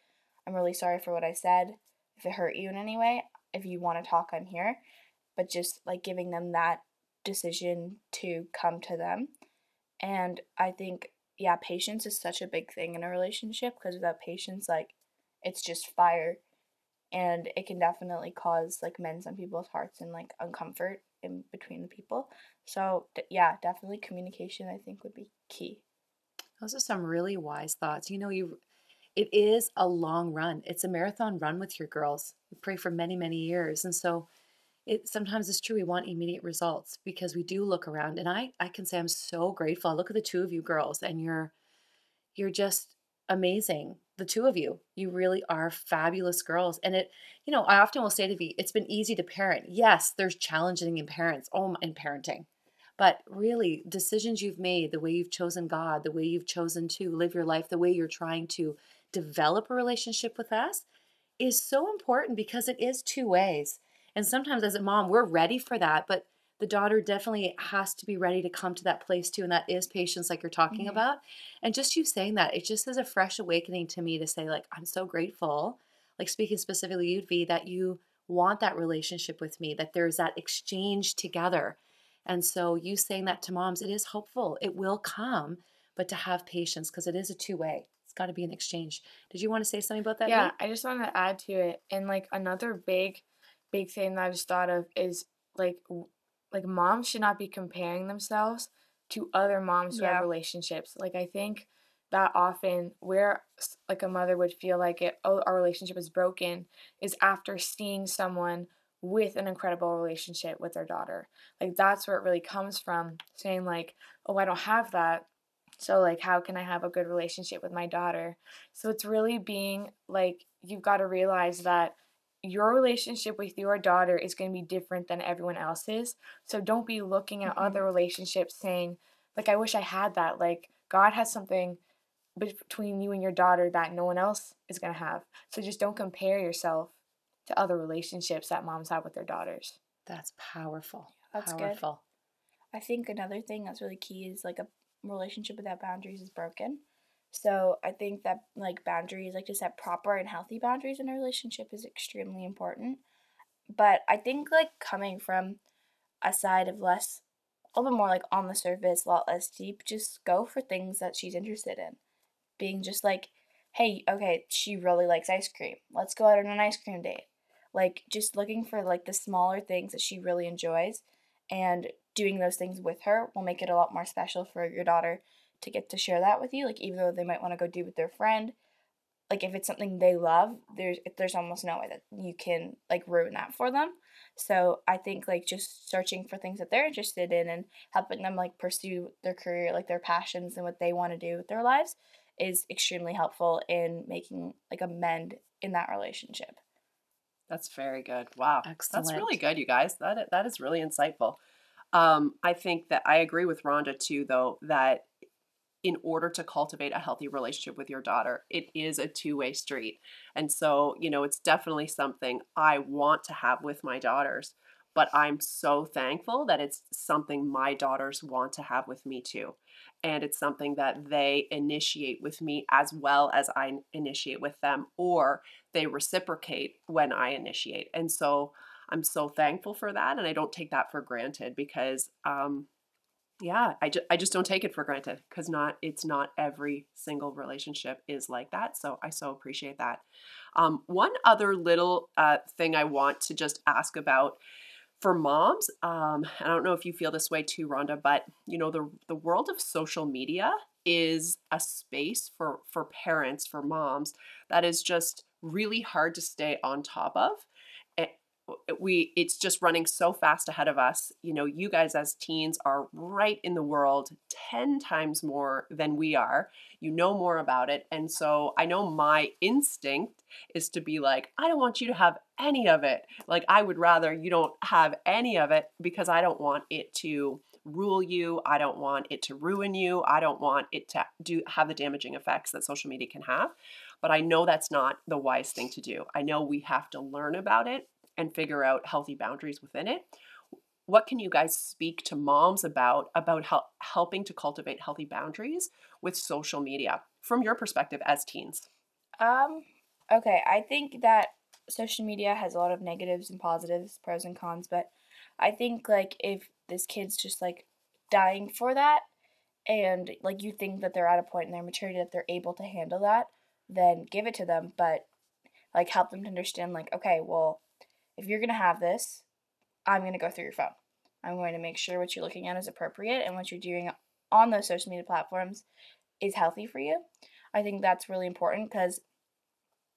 I'm really sorry for what I said. If it hurt you in any way, if you want to talk, I'm here." But just like giving them that decision to come to them. And I think yeah, patience is such a big thing in a relationship because without patience like it's just fire and it can definitely cause like mend some people's hearts and like uncomfort in between the people. So d- yeah, definitely communication I think would be key. Those are some really wise thoughts. You know, you it is a long run. It's a marathon run with your girls. We pray for many, many years. And so it sometimes it's true we want immediate results because we do look around and I I can say I'm so grateful. I look at the two of you girls and you're you're just amazing. The two of you. You really are fabulous girls. And it, you know, I often will say to V, it's been easy to parent. Yes, there's challenging in parents, oh in parenting. But really, decisions you've made, the way you've chosen God, the way you've chosen to live your life, the way you're trying to develop a relationship with us is so important because it is two ways. And sometimes as a mom, we're ready for that, but the daughter definitely has to be ready to come to that place too. And that is patience, like you're talking Mhm. about. And just you saying that, it just is a fresh awakening to me to say, like, I'm so grateful, like speaking specifically you, V, that you want that relationship with me, that there's that exchange together. And so you saying that to moms, it is hopeful. It will come, but to have patience because it is a two way. Got to be an exchange. Did you want to say something about that? yeah? I just want to add to it, and like another big, big thing that I just thought of is like, like moms should not be comparing themselves to other moms who Yeah. have relationships. Like I think that often where like a mother would feel like it, oh, our relationship is broken, is after seeing someone with an incredible relationship with their daughter. Like that's where it really comes from, saying like, oh, I don't have that. So like how can I have a good relationship with my daughter? So it's really being like you've got to realize that your relationship with your daughter is going to be different than everyone else's. So don't be looking at Mhm. other relationships saying like I wish I had that. Like God has something between you and your daughter that no one else is going to have. So just don't compare yourself to other relationships that moms have with their daughters. That's powerful. That's good. powerful. I think another thing that's really key is like a relationship without boundaries is broken. So I think that like boundaries, like to set proper and healthy boundaries in a relationship is extremely important. But I think like coming from a side of less, a little bit more like on the surface, a lot less deep, just go for things that she's interested in. Being just like, hey, okay, she really likes ice cream. Let's go out on an ice cream date. Like just looking for like the smaller things that she really enjoys and doing those things with her will make it a lot more special for your daughter to get to share that with you like even though they might want to go do with their friend like if it's something they love there's there's almost no way that you can like ruin that for them so i think like just searching for things that they're interested in and helping them like pursue their career like their passions and what they want to do with their lives is extremely helpful in making like a mend in that relationship That's very good. Wow. That's really good, you guys. That that is really insightful. Um, I think that I agree with Rhonda too, though, that in order to cultivate a healthy relationship with your daughter, it is a two way street. And so, you know, it's definitely something I want to have with my daughters, but I'm so thankful that it's something my daughters want to have with me too. And it's something that they initiate with me as well as I initiate with them, or they reciprocate when I initiate. And so I'm so thankful for that. And I don't take that for granted because, um, yeah, I, ju- I just don't take it for granted because not it's not every single relationship is like that. So I so appreciate that. Um, one other little uh, thing I want to just ask about for moms, um, I don't know if you feel this way too, Rhonda, but you know the the world of social media is a space for for parents for moms that is just really hard to stay on top of we it's just running so fast ahead of us. You know you guys as teens are right in the world 10 times more than we are. You know more about it. And so i know my instinct is to be like i don't want you to have any of it. Like i would rather you don't have any of it because i don't want it to rule you. I don't want it to ruin you. I don't want it to do have the damaging effects that social media can have. But i know that's not the wise thing to do. I know we have to learn about it and figure out healthy boundaries within it. What can you guys speak to moms about about help, helping to cultivate healthy boundaries with social media from your perspective as teens? Um, okay, I think that social media has a lot of negatives and positives, pros and cons, but I think like if this kid's just like dying for that and like you think that they're at a point in their maturity that they're able to handle that, then give it to them, but like help them to understand like okay, well, if you're going to have this, I'm going to go through your phone. I'm going to make sure what you're looking at is appropriate and what you're doing on those social media platforms is healthy for you. I think that's really important because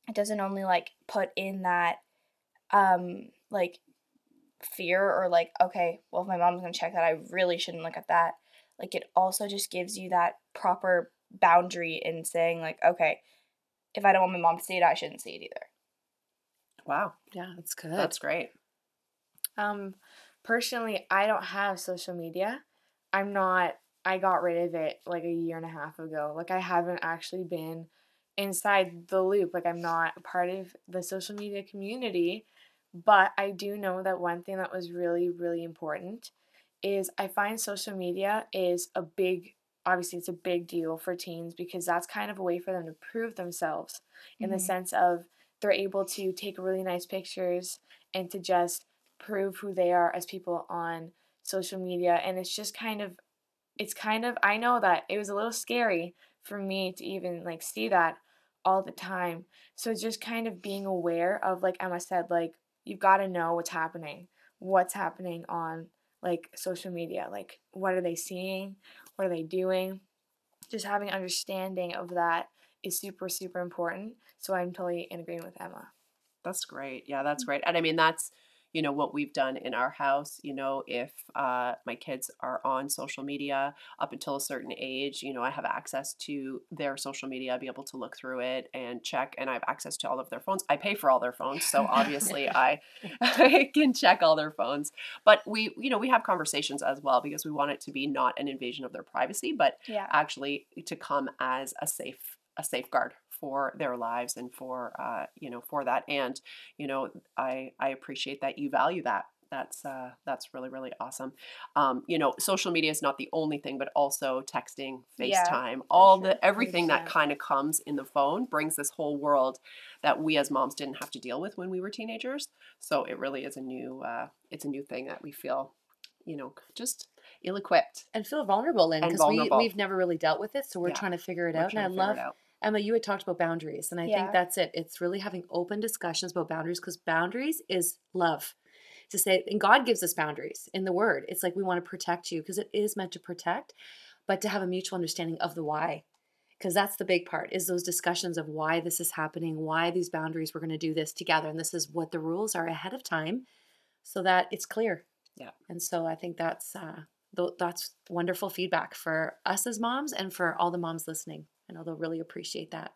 it doesn't only like put in that um like fear or like okay well if my mom's gonna check that i really shouldn't look at that like it also just gives you that proper boundary in saying like okay if i don't want my mom to see it i shouldn't see it either wow Yeah, that's good. that's great Um, personally, I don't have social media. I'm not. I got rid of it like a year and a half ago. Like I haven't actually been inside the loop. Like I'm not a part of the social media community. But I do know that one thing that was really, really important is I find social media is a big obviously it's a big deal for teens because that's kind of a way for them to prove themselves in Mhm. the sense of they're able to take really nice pictures and to just prove who they are as people on social media and it's just kind of it's kind of I know that it was a little scary for me to even like see that all the time. So just kind of being aware of like Emma said like you've got to know what's happening. What's happening on like social media? Like what are they seeing? What are they doing? Just having understanding of that is super super important. So I'm totally in agreement with Emma. That's great. Yeah, that's great. And I mean, that's, you know, what we've done in our house. You know, if uh, my kids are on social media up until a certain age, you know, I have access to their social media, i be able to look through it and check, and I have access to all of their phones. I pay for all their phones, so obviously <laughs> I, I <laughs> can check all their phones. But we, you know, we have conversations as well because we want it to be not an invasion of their privacy, but Yeah. actually to come as a safe a safeguard for their lives and for uh, you know for that and you know I I appreciate that you value that that's uh, that's really really awesome um, you know social media is not the only thing but also texting Yeah, FaceTime all sure. the everything that kind of comes in the phone brings this whole world that we as moms didn't have to deal with when we were teenagers so it really is a new uh, it's a new thing that we feel you know just ill-equipped and feel vulnerable in because we we've never really dealt with it, so we're Yeah. trying to figure it We're out. And I trying to figure love. Emma, you had talked about boundaries, and I Yeah. think that's it. It's really having open discussions about boundaries because boundaries is love. To say, and God gives us boundaries in the Word. It's like we want to protect you because it is meant to protect, but to have a mutual understanding of the why, because that's the big part. Is those discussions of why this is happening, why these boundaries we're going to do this together, and this is what the rules are ahead of time, so that it's clear. Yeah. And so I think that's uh, th- that's wonderful feedback for us as moms and for all the moms listening. I know they'll really appreciate that.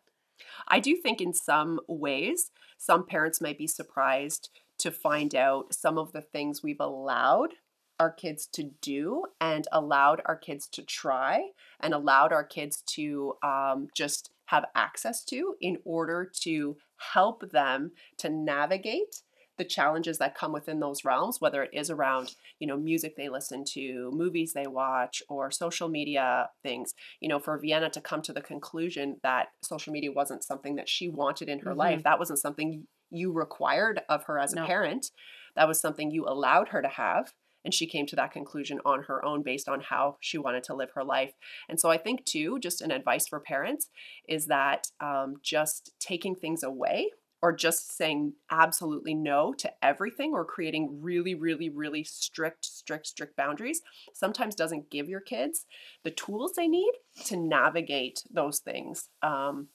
I do think in some ways, some parents might be surprised to find out some of the things we've allowed our kids to do and allowed our kids to try and allowed our kids to um, just have access to in order to help them to navigate the challenges that come within those realms whether it is around you know music they listen to movies they watch or social media things. You know for vienna to come to the conclusion that social media wasn't something that she wanted in her life that wasn't something you required of her as a No. parent. That was something you allowed her to have and she came to that conclusion on her own based on how she wanted to live her life. And so i think too just an advice for parents is that um, just taking things away or just saying absolutely no to everything or creating really really really strict strict strict boundaries sometimes doesn't give your kids the tools they need to navigate those things um,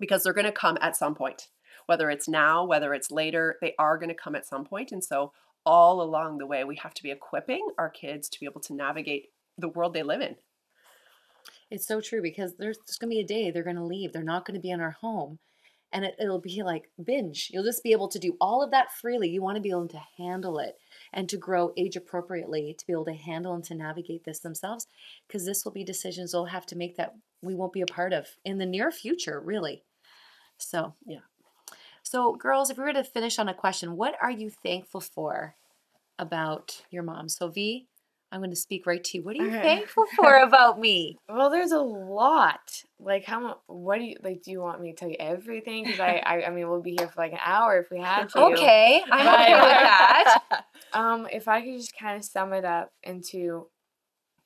because they're going to come at some point whether it's now whether it's later they are going to come at some point. and so all along the way we have to be equipping our kids to be able to navigate the world they live in It's so true because there's, there's going to be a day they're going to leave. They're not going to be in our home. And it, it'll be like binge. You'll just be able to do all of that freely. You want to be able to handle it and to grow age appropriately to be able to handle and to navigate this themselves because this will be decisions they'll have to make that we won't be a part of in the near future, really. So, Yeah. So, girls, if we were to finish on a question, what are you thankful for about your mom? So, V, I'm going to speak right to you. What are you Okay. thankful <laughs> for about me? Well, there's a lot. Like, how? What do you like? Do you want me to tell you everything? Because I, I, I mean, we'll be here for like an hour if we had <laughs> to. Okay, I'm okay with that. <laughs> Um, if I could just kind of sum it up into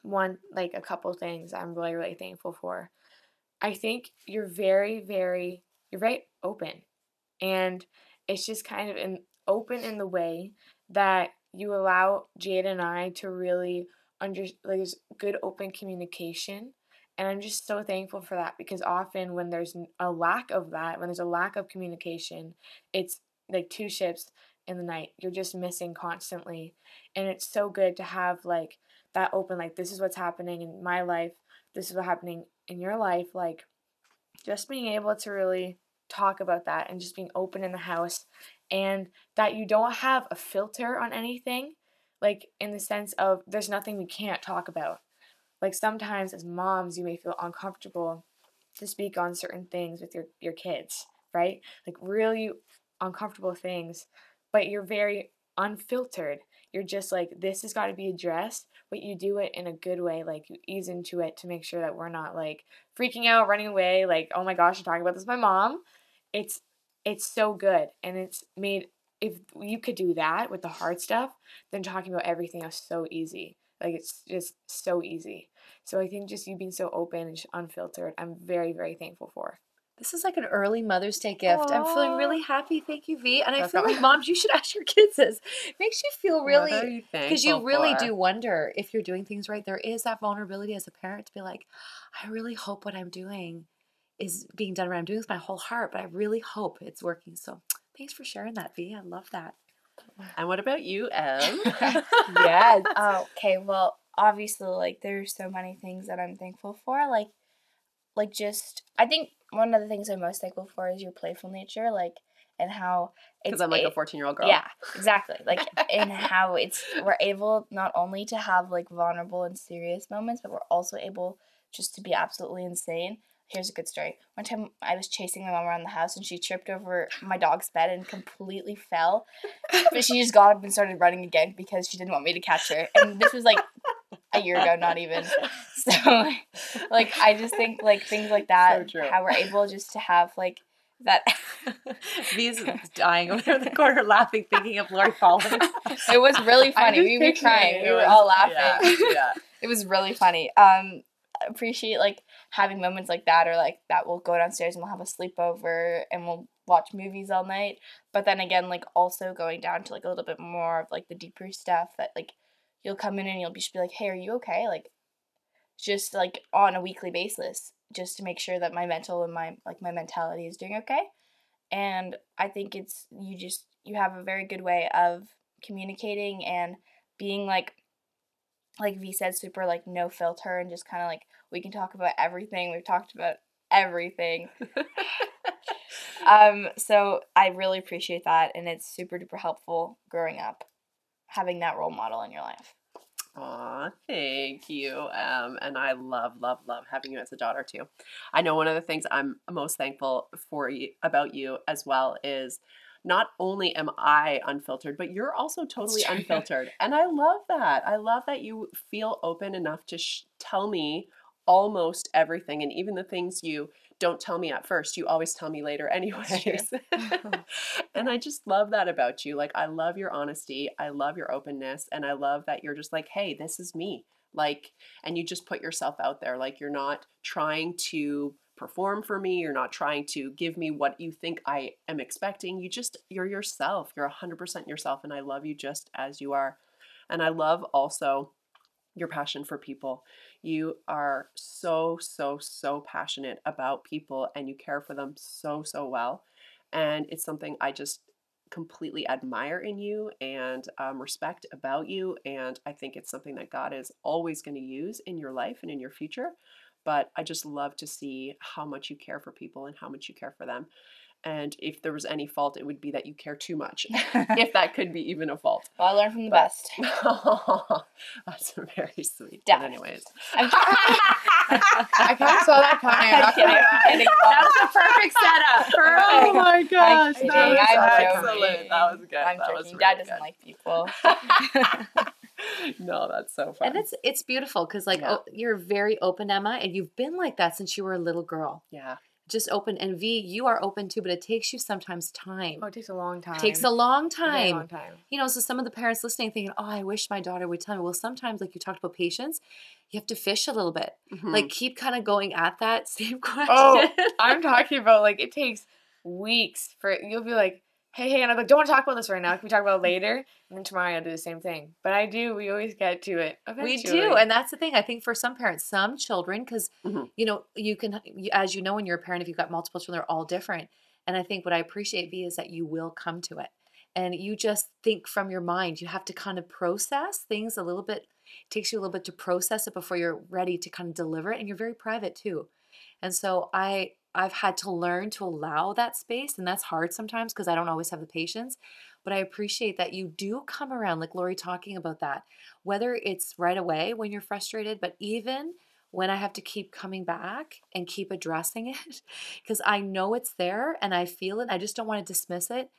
one, like a couple things I'm really, really thankful for. I think you're very, very, you're very open, and it's just kind of in open in the way that you allow Jade and I to really under like there's good open communication. And I'm just so thankful for that because often when there's a lack of that, when there's a lack of communication, it's like two ships in the night. You're just missing constantly. And it's so good to have like that open, like, this is what's happening in my life, this is what's happening in your life. Like, just being able to really talk about that and just being open in the house and that you don't have a filter on anything like in the sense of there's nothing we can't talk about like sometimes as moms you may feel uncomfortable to speak on certain things with your your kids right like really uncomfortable things but you're very unfiltered. You're just like, this has got to be addressed, but you do it in a good way. Like, you ease into it to make sure that we're not like freaking out, running away, like, oh my gosh, I'm talking about this my mom. It's it's so good and it's made if you could do that with the hard stuff, then talking about everything else so easy. Like it's just so easy. So I think just you being so open and unfiltered, I'm very very thankful for. This is like an early Mother's Day gift. I'm feeling really happy. Thank you, V. And I feel like <laughs> moms, you should ask your kids this. Makes you feel really What you because you really for? do wonder if you're doing things right. There is that vulnerability as a parent to be like, I really hope what I'm doing is being done right. I'm doing this with my whole heart, but I really hope it's working. So thanks for sharing that, V. I love that. And what about you, Em? <laughs> <laughs> yes. Oh, okay. Well, obviously, like there's so many things that I'm thankful for. Like, like just I think one of the things I'm most thankful for is your playful nature, like, and how it's Because I'm like a a- 14 year old girl. Yeah, exactly. Like, <laughs> and how it's we're able not only to have like vulnerable and serious moments, but we're also able just to be absolutely insane. Here's a good story. One time I was chasing my mom around the house and she tripped over my dog's bed and completely fell. But she just got up and started running again because she didn't want me to catch her. And this was like a year ago, not even. <laughs> So, like, I just think like things like that, true. how we're able just to have like that. <laughs> V's dying over in the corner laughing, thinking of Lori falling. it was really funny. We were crying. We were all laughing. Yeah. yeah. <laughs> it was really funny. Um, appreciate like having moments like that, or like that. We'll go downstairs and we'll have a sleepover and we'll watch movies all night. But then again, like also going down to like a little bit more of like the deeper stuff that like you'll come in and you'll just be like, "Hey, are you okay?" Like just like on a weekly basis, just to make sure that my mental and my like my mentality is doing okay. And I think it's you just you have a very good way of communicating and being like like V said, super like no filter and just kind of like we can talk about everything. We've talked about everything. <laughs> um, so I really appreciate that, and it's super duper helpful growing up, having that role model in your life. Aw, thank you. Um, and I love, love, love having you as a daughter too. I know one of the things I'm most thankful for you about you as well is not only am I unfiltered, but you're also totally unfiltered. And I love that. I love that you feel open enough to sh- tell me almost everything. And even the things you don't tell me at first you always tell me later <laughs> anyways. <laughs> <laughs> And i just love that about you. Like i love your honesty. I love your openness. And i love that you're just like hey this is me. Like and you just put yourself out there. Like you're not trying to perform for me you're not trying to give me what you think i am expecting you just you're yourself you're 100% yourself and i love you just as you are and i love also your passion for people you are so, so, so passionate about people and you care for them so, so well. And it's something I just completely admire in you and um, respect about you. And I think it's something that God is always going to use in your life and in your future. But I just love to see how much you care for people and how much you care for them. And if there was any fault, it would be that you care too much, <laughs> <laughs> if that could be even a fault. Well, I learned from the But- best. <laughs> That's very sweet. But anyways, I kind of saw that coming. I'm kidding, kidding. That's the perfect setup. Oh perfect. Oh my gosh, kidding, that was I'm excellent. joking. That was good. I'm that was joking. really Dad doesn't good. like people. <laughs> no, that's so fun. And it's it's beautiful because like Yeah. oh, you're very open, Emma, and you've been like that since you were a little girl. yeah, Just open, and V, you are open too, but it takes you sometimes time. Oh, it takes a long time. It takes a long A time. long time. You know, so some of the parents listening thinking, "Oh, I wish my daughter would tell me." Well, sometimes, like you talked about patience, you have to fish a little bit. Mhm. Like keep kind of going at that <laughs> same question. Oh, I'm talking about like it takes weeks for you'll be like, hey, hey, and I'm like, don't want to talk about this right now. Can we talk about it later? And then tomorrow I'll do the same thing. But I do. We always get to it. we do, and that's the thing. I think for some parents, some children, because Mhm. you know, you can, as you know, when you're a parent, if you've got multiple children, they're all different. And I think what I appreciate, V, is that you will come to it, and you just think from your mind. You have to kind of process things a little bit. It takes you a little bit to process it before you're ready to kind of deliver it, and you're very private too. And so I I've had to learn to allow that space, and that's hard sometimes because I don't always have the patience. But I appreciate that you do come around, like Lori talking about that, whether it's right away when you're frustrated, but even when I have to keep coming back and keep addressing it, <laughs> because I know it's there and I feel it. I just don't want to dismiss it.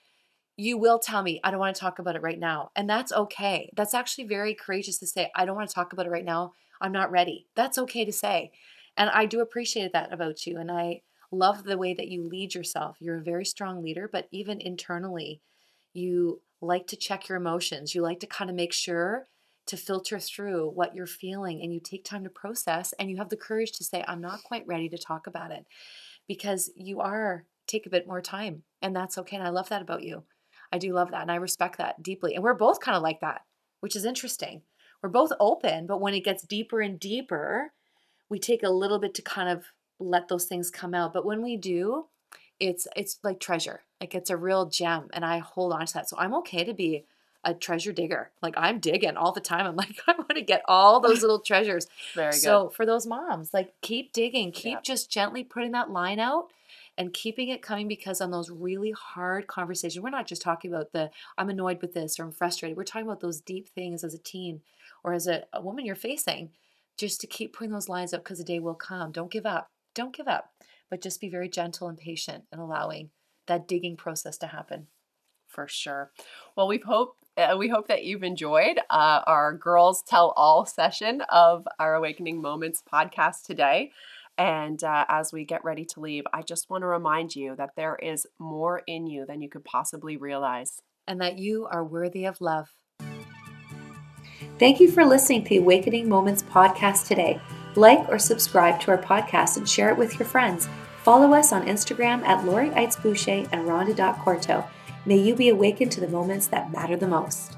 you will tell me, I don't want to talk about it right now. And that's okay. That's actually very courageous to say, I don't want to talk about it right now. I'm not ready. That's okay to say. And I do appreciate that about you. And I love the way that you lead yourself. You're a very strong leader, but even internally, you like to check your emotions. You like to kind of make sure to filter through what you're feeling and you take time to process and you have the courage to say, I'm not quite ready to talk about it because you are take a bit more time and that's okay. And I love that about you. I do love that and I respect that deeply. And we're both kind of like that, which is interesting. We're both open, but when it gets deeper and deeper, we take a little bit to kind of let those things come out. But when we do, it's it's like treasure. Like it's a real gem and I hold on to that. So I'm okay to be a treasure digger. Like I'm digging all the time. I'm like, <laughs> I want to get all those little treasures. <laughs> Very good. So for those moms, like keep digging, keep Yeah. just gently putting that line out and keeping it coming because on those really hard conversations, we're not just talking about the I'm annoyed with this or I'm frustrated. We're talking about those deep things as a teen or as a, a woman you're facing, just to keep putting those lines up because the day will come. Don't give up. Don't give up. But just be very gentle and patient and allowing that digging process to happen. for sure. Well, we hope uh, we hope that you've enjoyed uh, our Girls Tell All session of our Awakening Moments podcast today. And uh, as we get ready to leave, I just want to remind you that there is more in you than you could possibly realize. and that you are worthy of love. Thank you for listening to the Awakening Moments podcast today. Like or subscribe to our podcast and share it with your friends. Follow us on Instagram at Lori Eitz Boucher and Rhonda.Corto. May you be awakened to the moments that matter the most.